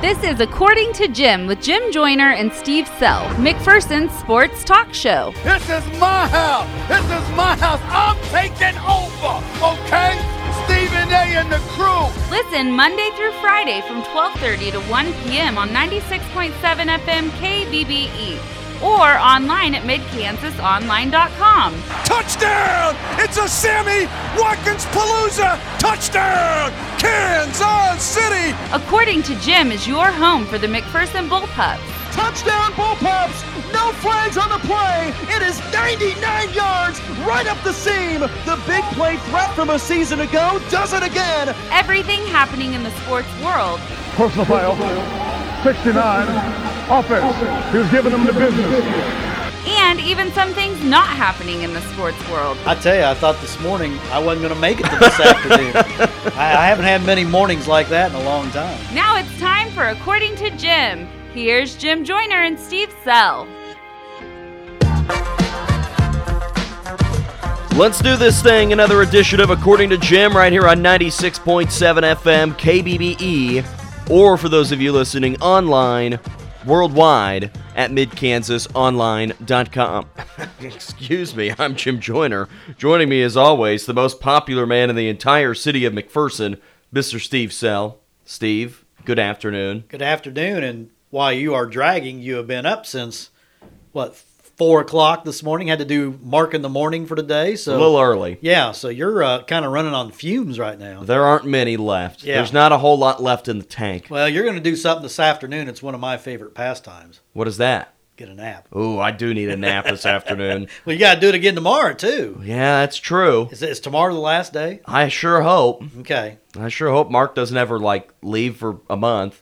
This is According to Jim with Jim Joyner and Steve Sell, McPherson's sports talk show. This is my house. This is my house. I'm taking over, okay? Stephen A. and the crew. Listen Monday through Friday from 12:30 to 1 p.m. on 96.7 FM KBBE or online at midkansasonline.com. Touchdown! It's a Sammy Watkins Palooza! Touchdown! Kansas City! According to Jim is your home for the McPherson Bullpups. Touchdown Bullpups! No flags on the play! It is 99 yards right up the seam! The big play threat from a season ago does it again! Everything happening in the sports world. Personal foul. 69, offense. He was giving them the business. And even some things not happening in the sports world. I tell you, I thought this morning I wasn't going to make it to this afternoon. I, I haven't had many mornings like that in a long time. Now it's time for According to Jim. Here's Jim Joyner and Steve Sell. Let's do this thing. Another edition of According to Jim right here on 96.7 FM KBBE or for those of you listening online, worldwide at midkansasonline.com. Excuse me, I'm Jim Joyner. Joining me as always, the most popular man in the entire city of McPherson, Mr. Steve Sell. Steve, good afternoon. Good afternoon, and while you are dragging, you have been up since what four o'clock this morning. Had to do mark in the morning for today, so a little early. Yeah, so you're uh, kind of running on fumes right now. There aren't many left. Yeah. There's not a whole lot left in the tank. Well, you're going to do something this afternoon. It's one of my favorite pastimes. What is that? Get a nap. Ooh, I do need a nap this afternoon. Well, you got to do it again tomorrow too. Yeah, that's true. Is, is tomorrow the last day? I sure hope. Okay. I sure hope Mark doesn't ever like leave for a month,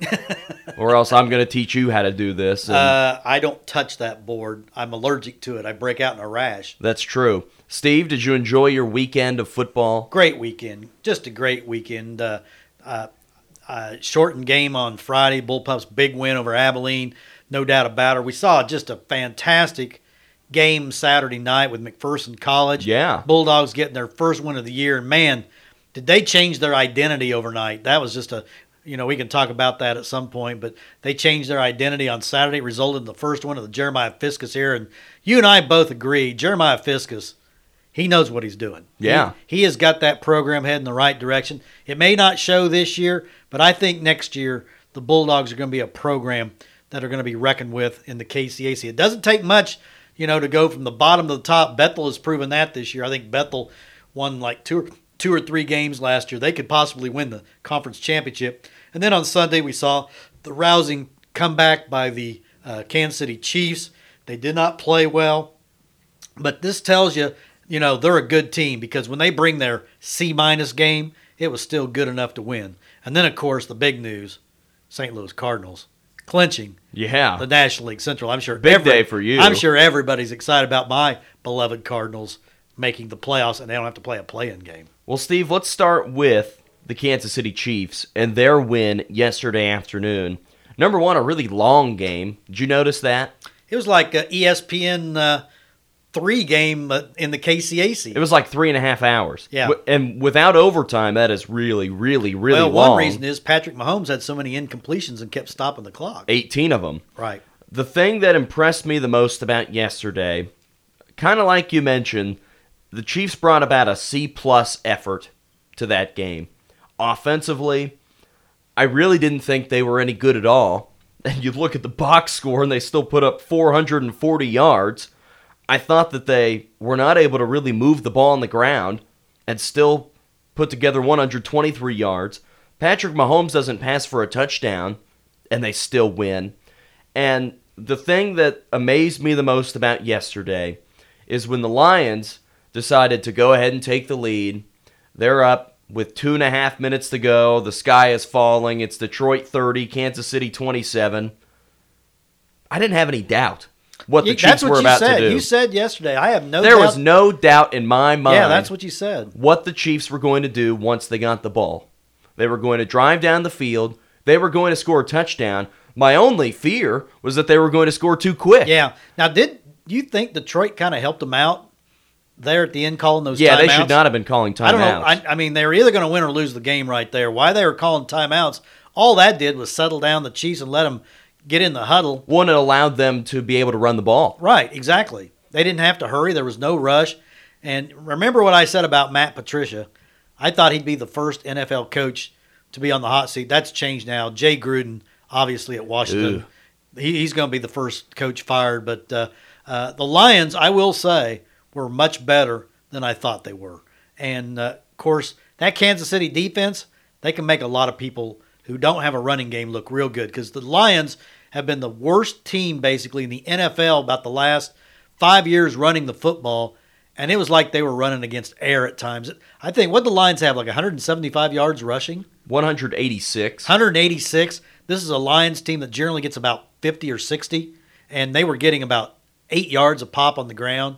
or else I'm going to teach you how to do this. and- Uh, I don't touch that board. I'm allergic to it. I break out in a rash. That's true. Steve, did you enjoy your weekend of football? Great weekend. Just a great weekend. Uh, uh, uh, shortened game on Friday. Bullpups big win over Abilene. No doubt about it. We saw just a fantastic game Saturday night with McPherson College. Yeah. Bulldogs getting their first win of the year. And man, did they change their identity overnight? That was just a, you know, we can talk about that at some point, but they changed their identity on Saturday. Resulted in the first one of the Jeremiah Fiskus here. And you and I both agree, Jeremiah Fiskus, he knows what he's doing. Yeah. He, he has got that program heading the right direction. It may not show this year, but I think next year the Bulldogs are going to be a program that are going to be reckoned with in the KCAC. It doesn't take much, you know, to go from the bottom to the top. Bethel has proven that this year. I think Bethel won like two or, two or three games last year. They could possibly win the conference championship. And then on Sunday we saw the rousing comeback by the uh, Kansas City Chiefs. They did not play well, but this tells you, you know, they're a good team because when they bring their C minus game, it was still good enough to win. And then, of course, the big news St. Louis Cardinals clinching Yeah. the National League Central. I'm sure Big day for you. I'm sure everybody's excited about my beloved Cardinals making the playoffs and they don't have to play a play-in game. Well, Steve, let's start with the Kansas City Chiefs and their win yesterday afternoon. Number one, a really long game. Did you notice that? It was like a ESPN uh, three game uh, in the KCAC. It was like three and a half hours. Yeah. And without overtime, that is really, really, really well, long. one reason is Patrick Mahomes had so many incompletions and kept stopping the clock. 18 of them. Right. The thing that impressed me the most about yesterday, kind of like you mentioned, the Chiefs brought about a C plus effort to that game. Offensively, I really didn't think they were any good at all. And you look at the box score and they still put up 440 yards. I thought that they were not able to really move the ball on the ground and still put together 123 yards. Patrick Mahomes doesn't pass for a touchdown and they still win. And the thing that amazed me the most about yesterday is when the Lions decided to go ahead and take the lead. They're up with two and a half minutes to go. The sky is falling. It's Detroit 30, Kansas City 27. I didn't have any doubt what the You- Chiefs that's what were you about said. to do. You said yesterday. I have no. there doubt. was no doubt in my mind Yeah, that's what you said. what the Chiefs were going to do once they got the ball. They were going to drive down the field. They were going to score a touchdown. My only fear was that they were going to score too quick. Yeah. Now, did you think Detroit kind of helped them out there at the end, calling those? Yeah, they should not have been calling timeouts. I don't know. I, I mean, they were either going to win or lose the game right there. Why they were calling timeouts all that did was settle down the Chiefs and let them get in the huddle. One, it allowed them to be able to run the ball. Right, exactly. They didn't have to hurry. There was no rush. And remember what I said about Matt Patricia. I thought he'd be the first NFL coach to be on the hot seat. That's changed now. Jay Gruden, obviously at Washington, he, he's going to be the first coach fired. But uh, uh, the Lions, I will say, were much better than I thought they were. And uh, of course, that Kansas City defense, they can make a lot of people who don't have a running game look real good because the Lions have been the worst team basically in the NFL about the last five years running the football. And it was like they were running against air at times. I think what the Lions have like 175 yards rushing, 186. 186. This is a Lions team that generally gets about 50 or 60, and they were getting about eight yards a pop on the ground.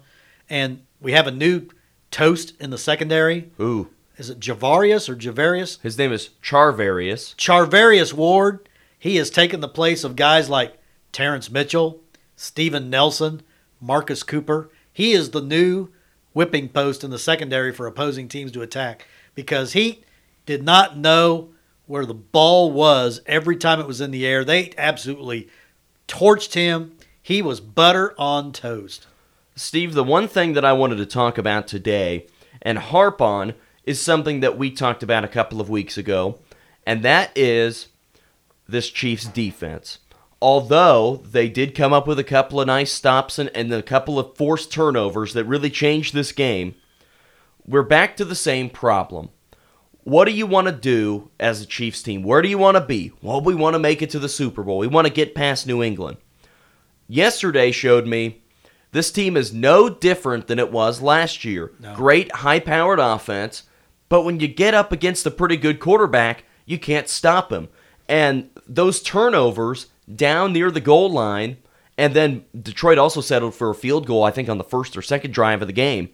And we have a new toast in the secondary. Ooh. Is it Javarius or Javarius? His name is Charvarius. Charvarius Ward. He has taken the place of guys like Terrance Mitchell, Steven Nelson, Marcus Cooper. He is the new whipping post in the secondary for opposing teams to attack because he did not know where the ball was every time it was in the air. They absolutely torched him. He was butter on toast. Steve, the one thing that I wanted to talk about today and harp on is something that we talked about a couple of weeks ago, and that is this Chiefs defense. Although they did come up with a couple of nice stops and, and a couple of forced turnovers that really changed this game, we're back to the same problem. What do you want to do as a Chiefs team? Where do you want to be? Well, we want to make it to the Super Bowl. We want to get past New England. Yesterday showed me this team is no different than it was last year. Great high powered offense, but when you get up against a pretty good quarterback, you can't stop him. And those turnovers down near the goal line, and then Detroit also settled for a field goal, I think, on the first or second drive of the game.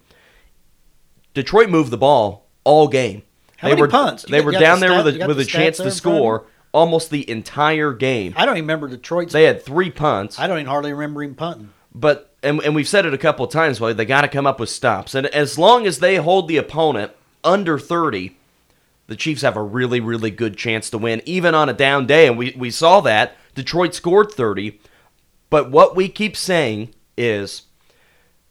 Detroit moved the ball all game. How they many were punts? They were down the there stat- with a, with the a chance to in front of you? score almost the entire game. I don't even remember Detroit's. They had three punts. I don't even hardly remember him punting. But and, and we've said it a couple of times, but they got to come up with stops. And as long as they hold the opponent under 30, the Chiefs have a really, really good chance to win, even on a down day. And we, we saw that. Detroit scored 30. But what we keep saying is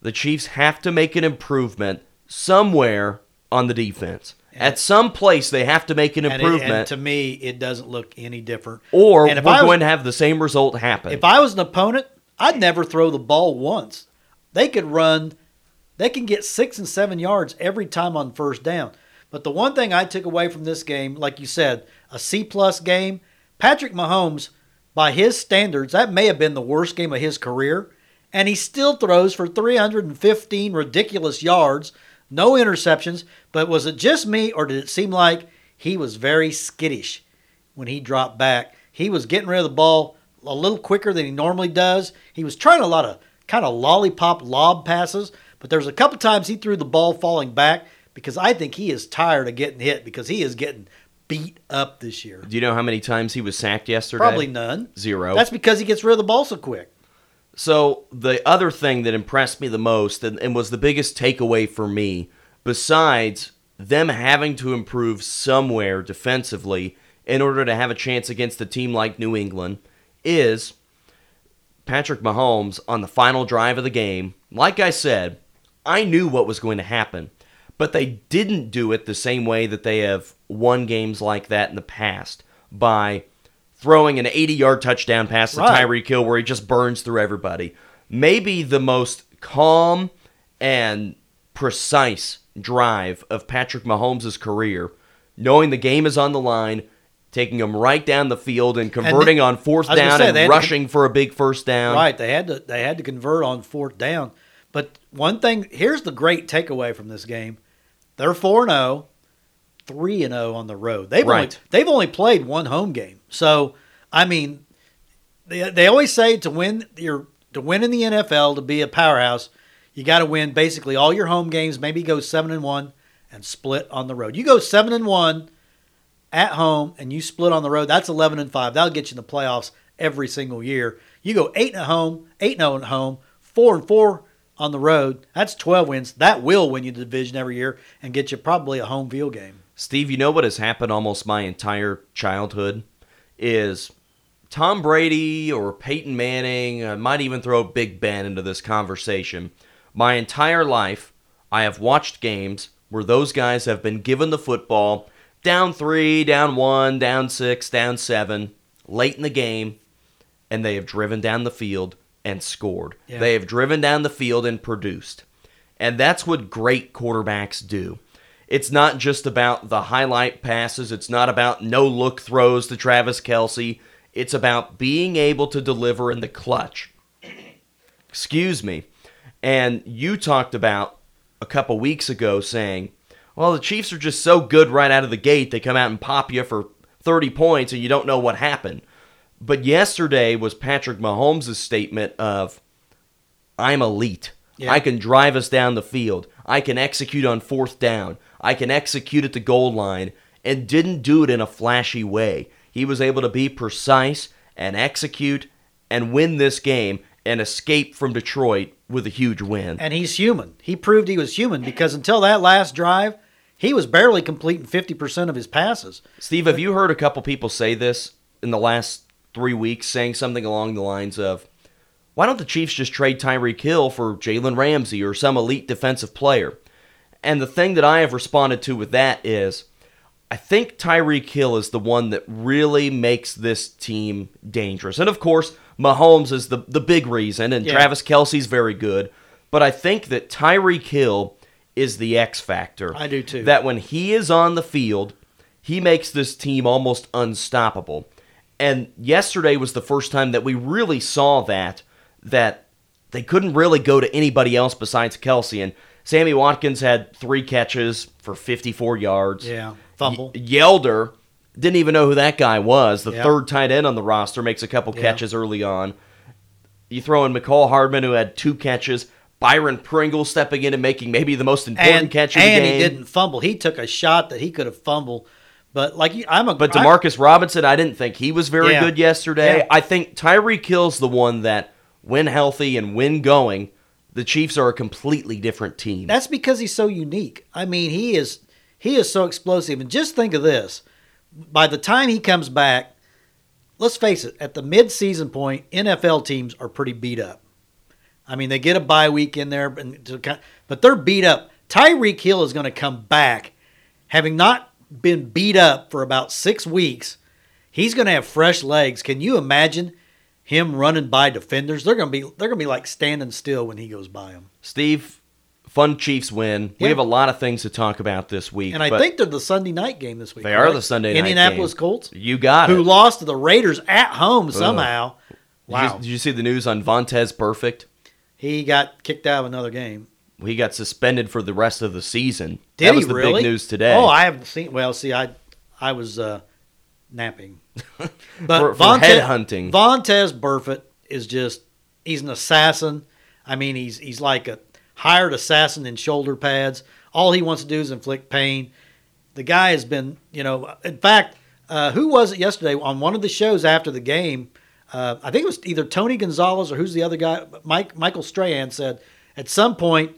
the Chiefs have to make an improvement somewhere on the defense. At some place, they have to make an And, it- improvement, and to me, it doesn't look any different. or and we're I was- going to have the same result happen. If I was an opponent, I'd never throw the ball once. They could run, they can get six and seven yards every time on first down. But the one thing I took away from this game, like you said, a C plus game, Patrick Mahomes, by his standards, that may have been the worst game of his career. And he still throws for 315 ridiculous yards, no interceptions. But was it just me, or did it seem like he was very skittish when he dropped back? He was getting rid of the ball a little quicker than he normally does. He was trying a lot of kind of lollipop lob passes, but there's a couple times he threw the ball falling back because I think he is tired of getting hit because he is getting beat up this year. Do you know how many times he was sacked yesterday? Probably none. Zero. That's because he gets rid of the ball so quick. So the other thing that impressed me the most and, and was the biggest takeaway for me, besides them having to improve somewhere defensively in order to have a chance against a team like New England, is Patrick Mahomes on the final drive of the game. Like I said, I knew what was going to happen, but they didn't do it the same way that they have won games like that in the past by throwing an 80 yard touchdown pass to Right. Tyreek Hill where he just burns through everybody. Maybe the most calm and precise drive of Patrick Mahomes' career, knowing the game is on the line, taking him right down the field and converting on fourth I was gonna down say, and they had to rushing for a big first down. Right, they had to they had to convert on fourth down. But one thing, here's the great takeaway from this game: they're four and 0, 3 and zero on the road. They've only they've only played one home game. So I mean, they they always say to win your to win in the NFL to be a powerhouse, you got to win basically all your home games. Maybe go seven and one and split on the road. You go seven and one at home and you split on the road, that's 11 and 5. That'll get you in the playoffs every single year. You go 8 at home, 8 and 0 at home, 4 and 4 on the road. That's 12 wins. That will win you the division every year and get you probably a home field game. Steve, you know what has happened almost my entire childhood? is Tom Brady or Peyton Manning. I might even throw Big Ben into this conversation. My entire life, I have watched games where those guys have been given the football down three, down one, down six, down seven, late in the game, and they have driven down the field and scored. Yeah. They have driven down the field and produced. And that's what great quarterbacks do. It's not just about the highlight passes, it's not about no look throws to Travis Kelce. It's about being able to deliver in the clutch. Excuse me. And you talked about a couple weeks ago saying, well, the Chiefs are just so good right out of the gate, they come out and pop you for 30 points and you don't know what happened. But yesterday was Patrick Mahomes' statement of, I'm elite. Yeah. I can drive us down the field. I can execute on fourth down. I can execute at the goal line and didn't do it in a flashy way. He was able to be precise and execute and win this game and escape from Detroit with a huge win. And he's human. He proved he was human because until that last drive, he was barely completing 50% of his passes. Steve, have you heard a couple people say this in the last three weeks, saying something along the lines of, why don't the Chiefs just trade Tyreek Hill for Jalen Ramsey or some elite defensive player? And the thing that I have responded to with that is, I think Tyreek Hill is the one that really makes this team dangerous. And of course, Mahomes is the, the big reason, and Yeah. Travis Kelce's very good. But I think that Tyreek Hill is the X factor. I do too. That when he is on the field, he makes this team almost unstoppable. And yesterday was the first time that we really saw that that they couldn't really go to anybody else besides Kelce. And Sammy Watkins had three catches for 54 yards. Yeah. Fumble. Y- Yelder didn't even know who that guy was. The Yeah. third tight end on the roster makes a couple Yeah. catches early on. You throw in Mecole Hardman, who had two catches. Byron Pringle stepping in and making maybe the most important and catch of the and game. he didn't fumble. He took a shot that he could have fumbled. But like I'm a But I- Demarcus Robinson, I didn't think he was very Yeah. good yesterday. Yeah. I think Tyreek Hill's the one that, when healthy and when going, the Chiefs are a completely different team. That's because he's so unique. I mean, he is he is so explosive. And just think of this: by the time he comes back, let's face it, at the mid-season point, NFL teams are pretty beat up. I mean, they get a bye week in there, but they're beat up. Tyreek Hill is going to come back, having not been beat up for about six weeks. He's going to have fresh legs. Can you imagine him running by defenders? They're going to be they're going to be like standing still when he goes by them. Steve, fun Chiefs win. We have a lot of things to talk about this week. And I think they're the Sunday night game this week. they are the Sunday night Indianapolis game. Colts, You got who it. lost to the Raiders at home somehow. Did you- Wow, Did you, see the news on Vontaze Burfict? he got kicked out of another game. He got suspended for the rest of the season. Did that was he the really? big news today. Oh, I haven't seen. Well, see, I I was uh, napping. But For- for Vontae- headhunting. Vontaze Burfict is just he's an assassin. I mean, he's he's like a hired assassin in shoulder pads. All he wants to do is inflict pain. The guy has been, you know, in fact, uh, who was it yesterday on one of the shows after the game? Uh, I think it was either Tony Gonzalez or who's the other guy. Mike Michael Strahan said at some point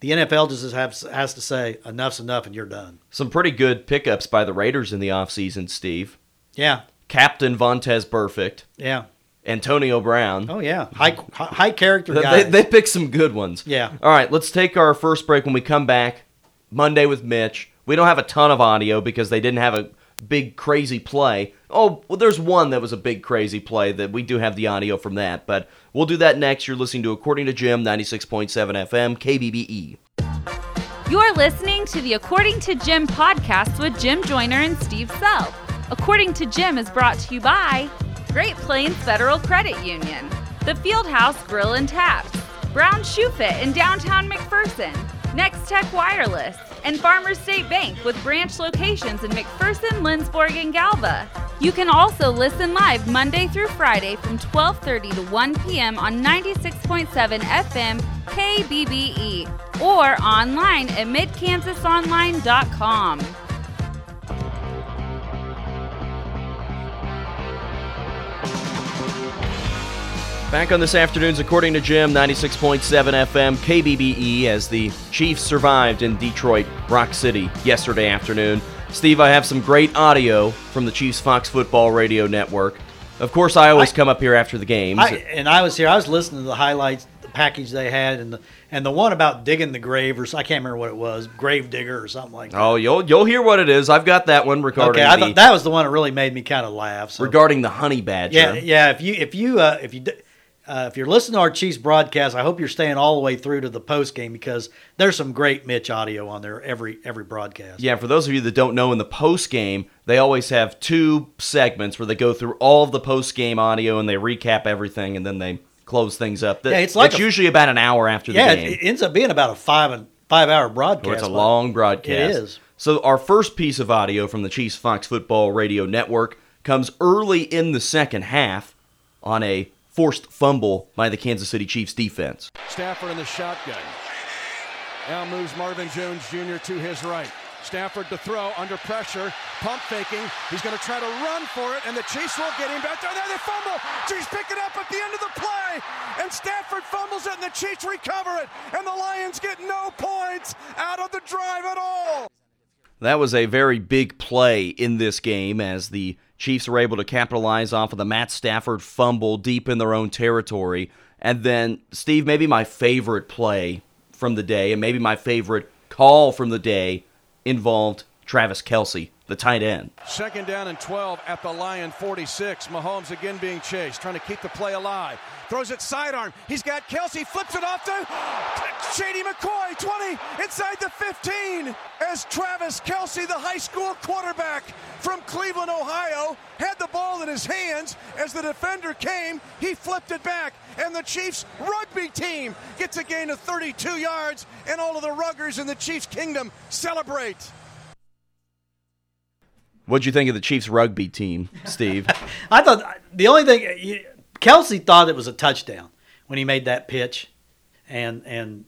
the NFL just has, has to say enough's enough and you're done. Some pretty good pickups by the Raiders in the offseason, Steve. Yeah, Captain Vontaze Burfict, yeah. Antonio Brown. Oh yeah, high high, character They- guy. They, they picked some good ones. Yeah. All right, let's take our first break. When we come back, Monday with Mitch. We don't have a ton of audio because they didn't have a big crazy play. Oh, well, there's one that was a big crazy play that we do have the audio from that, but we'll do that next. You're listening to According to Jim, 96.7 FM, KBBE. You're listening to the According to Jim podcast with Jim Joyner and Steve Sell. According to Jim is brought to you by Great Plains Federal Credit Union, the Fieldhouse Grill and Taps, Brown Shoe Fit in downtown McPherson, Next Tech Wireless, and Farmers State Bank with branch locations in McPherson, Lindsborg, and Galva. You can also listen live Monday through Friday from 12:30 to 1 p.m. on 96.7 FM KBBE or online at midkansasonline.com. Back on this afternoon's According to Jim, 96.7 FM, KBBE, as the Chiefs survived in Detroit, Rock City, yesterday afternoon. Steve, I have some great audio from the Chiefs Fox Football Radio Network. Of course, I always I- come up here after the games. I, and I was here. I was listening to the highlights, the package they had, and the and the one about digging the grave, or I can't remember what it was, grave digger or something like that. oh, you'll you'll hear what it is. I've got that one regarding okay, I the, thought that was the one that really made me kind of laugh. So. regarding the honey badger. yeah, yeah. If you if you uh, if you uh, if you're listening to our Chiefs broadcast, I hope you're staying all the way through to the post game because there's some great Mitch audio on there every every broadcast. Yeah, for those of you that don't know, in the post game, they always have two segments where they go through all of the post game audio and they recap everything, and then they close things up. That, Yeah, it's like that's a- usually about an hour after the yeah. game. It, it ends up being about a five and five hour broadcast. Or it's a long broadcast. It is. So our first piece of audio from the Chiefs Fox Football Radio Network comes early in the second half on a forced fumble by the Kansas City Chiefs defense. Stafford in the shotgun. Now moves Marvin Jones Jr. to his right. Stafford to throw under pressure, pump faking. He's going to try to run for it, and the Chiefs won't get him back there. There they fumble. Chiefs pick it up at the end of the play, and Stafford fumbles it, and the Chiefs recover it, and the Lions get no points out of the drive at all. That was a very big play in this game as the Chiefs were able to capitalize off of the Matt Stafford fumble deep in their own territory. And then, Steve, maybe my favorite play from the day, and maybe my favorite call from the day, involved Travis Kelce, the tight end. Second down and 12 at the Lion 46. Mahomes again being chased, trying to keep the play alive. Throws it sidearm. He's got Kelce, flips it off to Shady McCoy, 20, inside the 15. As Travis Kelce, the high school quarterback from Cleveland, Ohio, had the ball in his hands. As the defender came, he flipped it back. And the Chiefs rugby team gets a gain of 32 yards, and all of the ruggers in the Chiefs kingdom celebrate. What'd you think of the Chiefs rugby team, Steve? I thought the only thing Kelce thought it was a touchdown when he made that pitch, and and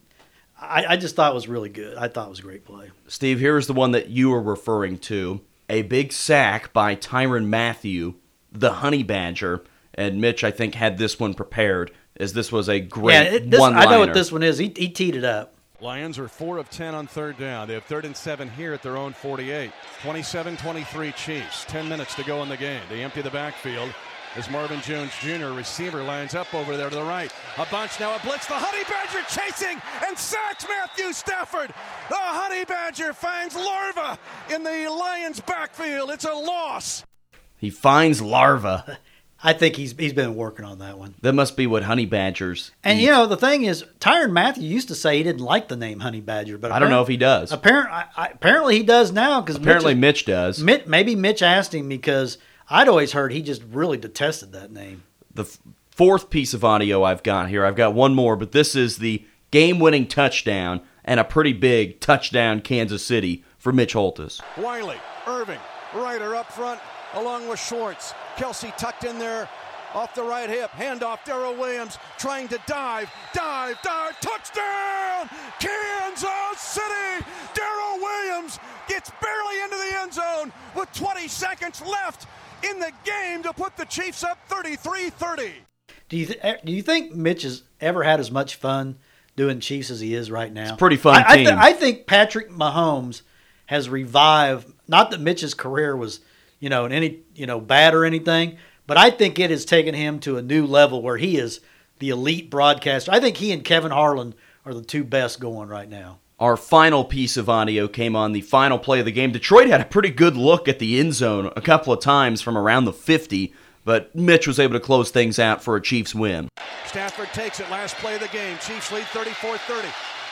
I, I just thought it was really good. I thought it was a great play. Steve, here's the one that you were referring to. A big sack by Tyrann Mathieu, the honey badger. And Mitch, I think, had this one prepared, as this was a great yeah, it, this, I know what this one is. He, he teed it up. Lions are 4 of 10 on third down. They have third and 7 here at their own 48. 27 23 Chiefs. 10 minutes to go in the game. They empty the backfield as Marvin Jones Jr., receiver, lines up over there to the right. A bunch now, a blitz. The Honey Badger chasing and sacks Matthew Stafford. The Honey Badger finds Larva in the Lions' backfield. It's a loss. He finds larva. I think he's he's been working on that one. That must be what honey badgers. And eat. you know the thing is, Tyrann Mathieu used to say he didn't like the name Honey Badger, but I don't know if he does. Apparently, I, I, apparently he does now because Apparently, Mitch does. Mitch, maybe Mitch asked him because I'd always heard he just really detested that name. the f- fourth piece of audio I've got here. I've got one more, but this is the game-winning touchdown and a pretty big touchdown, Kansas City for Mitch Holthus. Wylie, Erving, Reiter up front, along with Schwartz. Kelce tucked in there off the right hip. Handoff, Darrel Williams trying to dive, dive, dive. Touchdown! Kansas City! Darrel Williams gets barely into the end zone with 20 seconds left in the game to put the Chiefs up 33 30. Do you th- do you think Mitch has ever had as much fun doing Chiefs as he is right now? It's a pretty fun I, I, team. th- I think Patrick Mahomes has revived. Not that Mitch's career was, you know, in any you know bad or anything, but I think it has taken him to a new level where he is the elite broadcaster. I think he and Kevin Harlan are the two best going right now. Our final piece of audio came on the final play of the game. Detroit had a pretty good look at the end zone a couple of times from around the 50, but Mitch was able to close things out for a Chiefs win. Stafford takes it, last play of the game. Chiefs lead 34 30.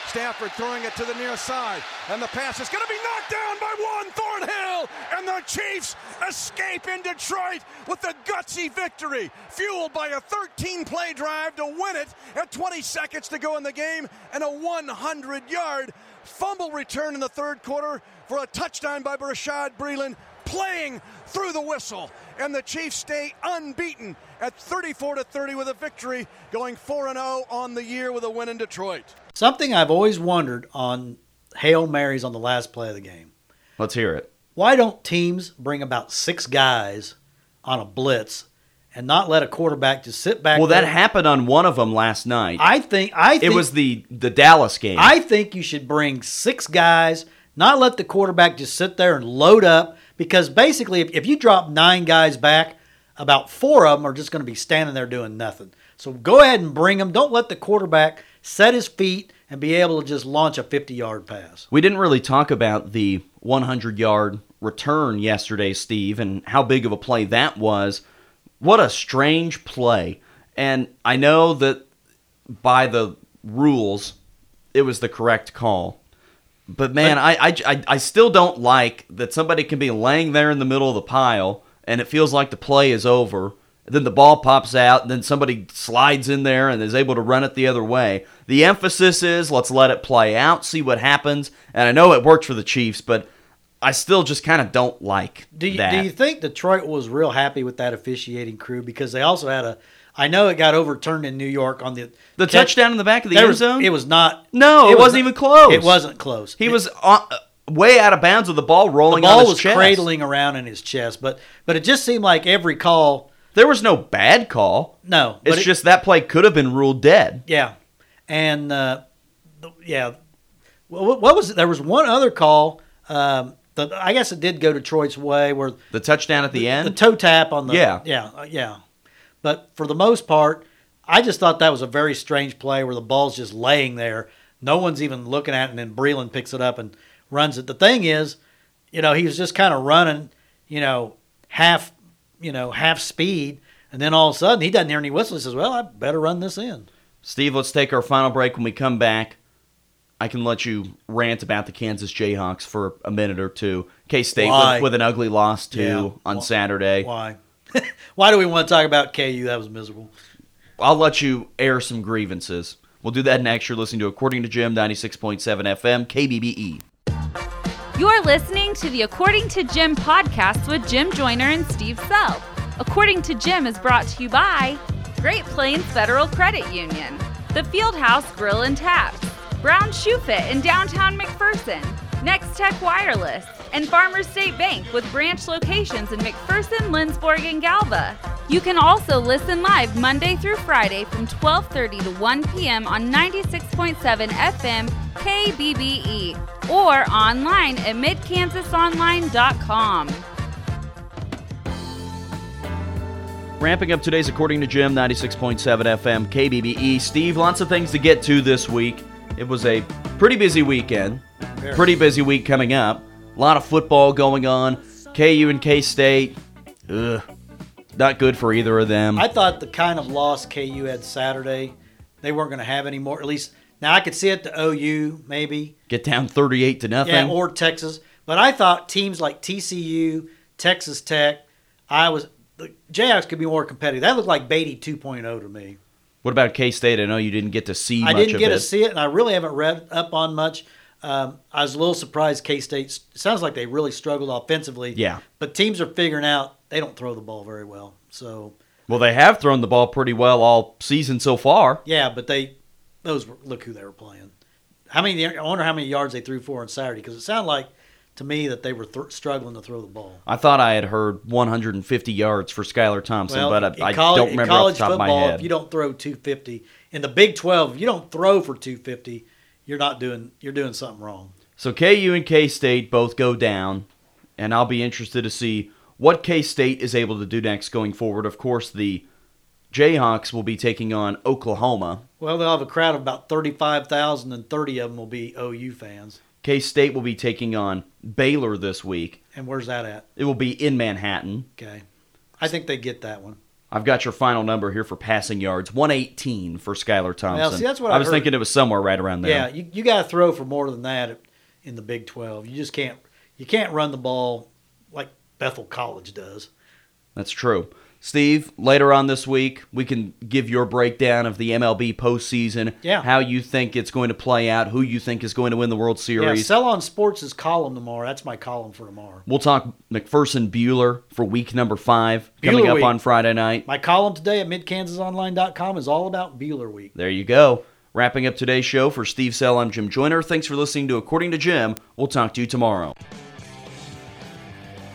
Stafford throwing it to the near side, and the pass is going to be knocked down by one Thornhill, and the Chiefs escape in Detroit with a gutsy victory, fueled by a 13-play drive to win it at 20 seconds to go in the game, and a 100-yard fumble return in the third quarter for a touchdown by Bashaud Breeland, playing through the whistle, and the Chiefs stay unbeaten at 34 to 30 with a victory, going 4 0 on the year with a win in Detroit. Something I've always wondered on Hail Marys on the last play of the game. Let's hear it. Why don't teams bring about six guys on a blitz and not let a quarterback just sit back? Well, that happened on one of them last night. I think I think it was the the Dallas game. I think you should bring six guys, not let the quarterback just sit there and load up. Because basically, if, if you drop nine guys back, about four of them are just going to be standing there doing nothing. So go ahead and bring them. Don't let the quarterback set his feet and be able to just launch a 50 yard pass. We didn't really talk about the 100 yard return yesterday, Steve, and how big of a play that was. What a strange play. And I know that by the rules, it was the correct call. But man, I, I, I, I still don't like that somebody can be laying there in the middle of the pile and it feels like the play is over. Then the ball pops out, and then somebody slides in there and is able to run it the other way. The emphasis is let's let it play out, see what happens. And I know it worked for the Chiefs, but I still just kind of don't like Do you, that. do you think Detroit was real happy with that officiating crew because they also had a? I know it got overturned in New York on the the catch- touchdown in the back of the end was- zone? It was not. No, it was wasn't even close. It wasn't close. he It- was on, uh, way out of bounds with the ball rolling. the ball was chest. cradling around in his chest, but but it just seemed like every call. There was no bad call. No, It's it- just that play could have been ruled dead. Yeah, and uh, yeah, what what was it? There was one other call. Um, the, I guess it did go Detroit's way, where The touchdown at the end. the toe tap on the Yeah. yeah uh, yeah. But for the most part, I just thought that was a very strange play where the ball's just laying there. No one's even looking at it, and then Breeland picks it up and runs it. The thing is, you know, he was just kind of running, you know, half, you know, half speed, and then all of a sudden he doesn't hear any whistle. He says, "Well, I better run this in." Steve, let's take our final break. When we come back, I can let you rant about the Kansas Jayhawks for a minute or two. K State with, with an ugly loss too Yeah. on Wh- Saturday. Why? Why do we want to talk about KU? That was miserable. I'll let you air some grievances. We'll do that next. You're listening to According to Jim, 96.7 FM, KBBE. You're listening to the According to Jim podcast with Jim Joyner and Steve Sell. According to Jim is brought to you by Great Plains Federal Credit Union, the Fieldhouse Grill and Taps, Brown Shoe Fit in downtown McPherson, Next Tech Wireless, and Farmers State Bank with branch locations in McPherson, Lindsborg, and Galva. You can also listen live Monday through Friday from 12:30 to 1 p.m. on 96.7 FM KBBE or online at midkansasonline.com. Ramping up today's According to Jim, 96.7 FM, KBBE. Steve, lots of things to get to this week. It was a pretty busy weekend. Pretty busy week coming up. A lot of football going on. KU and K State. Ugh. Not good for either of them. I thought the kind of loss KU had Saturday, they weren't going to have anymore. At least now I could see it to OU maybe, Get down 38 to nothing. yeah, or Texas. But I thought teams like TCU, Texas Tech, I was the Jayhawks could be more competitive. That looked like Beaty 2.0 to me. what about K State? I know you didn't get to see much. I didn't get it. to see it, and I really haven't read up on much. Um, I was a little surprised K State. Sounds like they really struggled offensively. Yeah. but teams are figuring out they don't throw the ball very well. So Well, they have thrown the ball pretty well all season so far. yeah, but they those were, look who they were playing. How many? I wonder how many yards they threw for on Saturday because it sounded like to me that they were th- struggling to throw the ball. I thought I had heard 150 yards for Skylar Thompson, Well, but I, I don't remember off the top of my head. If you don't throw 250 in the Big 12, if you don't throw for 250, you're not doing you're doing something wrong. So KU and K State both go down, and I'll be interested to see what K State is able to do next going forward. Of course, the Jayhawks will be taking on Oklahoma. Well, they'll have a crowd of about 35,000, and 30 of them will be OU fans. K State will be taking on Baylor this week. And where's that at? It will be in Manhattan. Okay, I think they get that one. I've got your final number here for passing yards 118 for Skylar Thompson. see, that's what I I was heard. thinking it was somewhere right around there. Yeah, you, you got to throw for more than that in the Big 12. You just can't you can't run the ball like Bethel College does. That's true. Steve, later on this week, we can give your breakdown of the MLB postseason. Yeah. How you think it's going to play out, who you think is going to win the World Series. Yeah. Sell on Sports' is column tomorrow. That's my column for tomorrow. we'll talk McPherson Bueller for week number five coming up week. on Friday night. My column today at midkansasonline.com is all about Bueller Week. There you go. Wrapping up today's show for Steve Sell, I'm Jim Joyner. Thanks for listening to According to Jim. We'll talk to you tomorrow.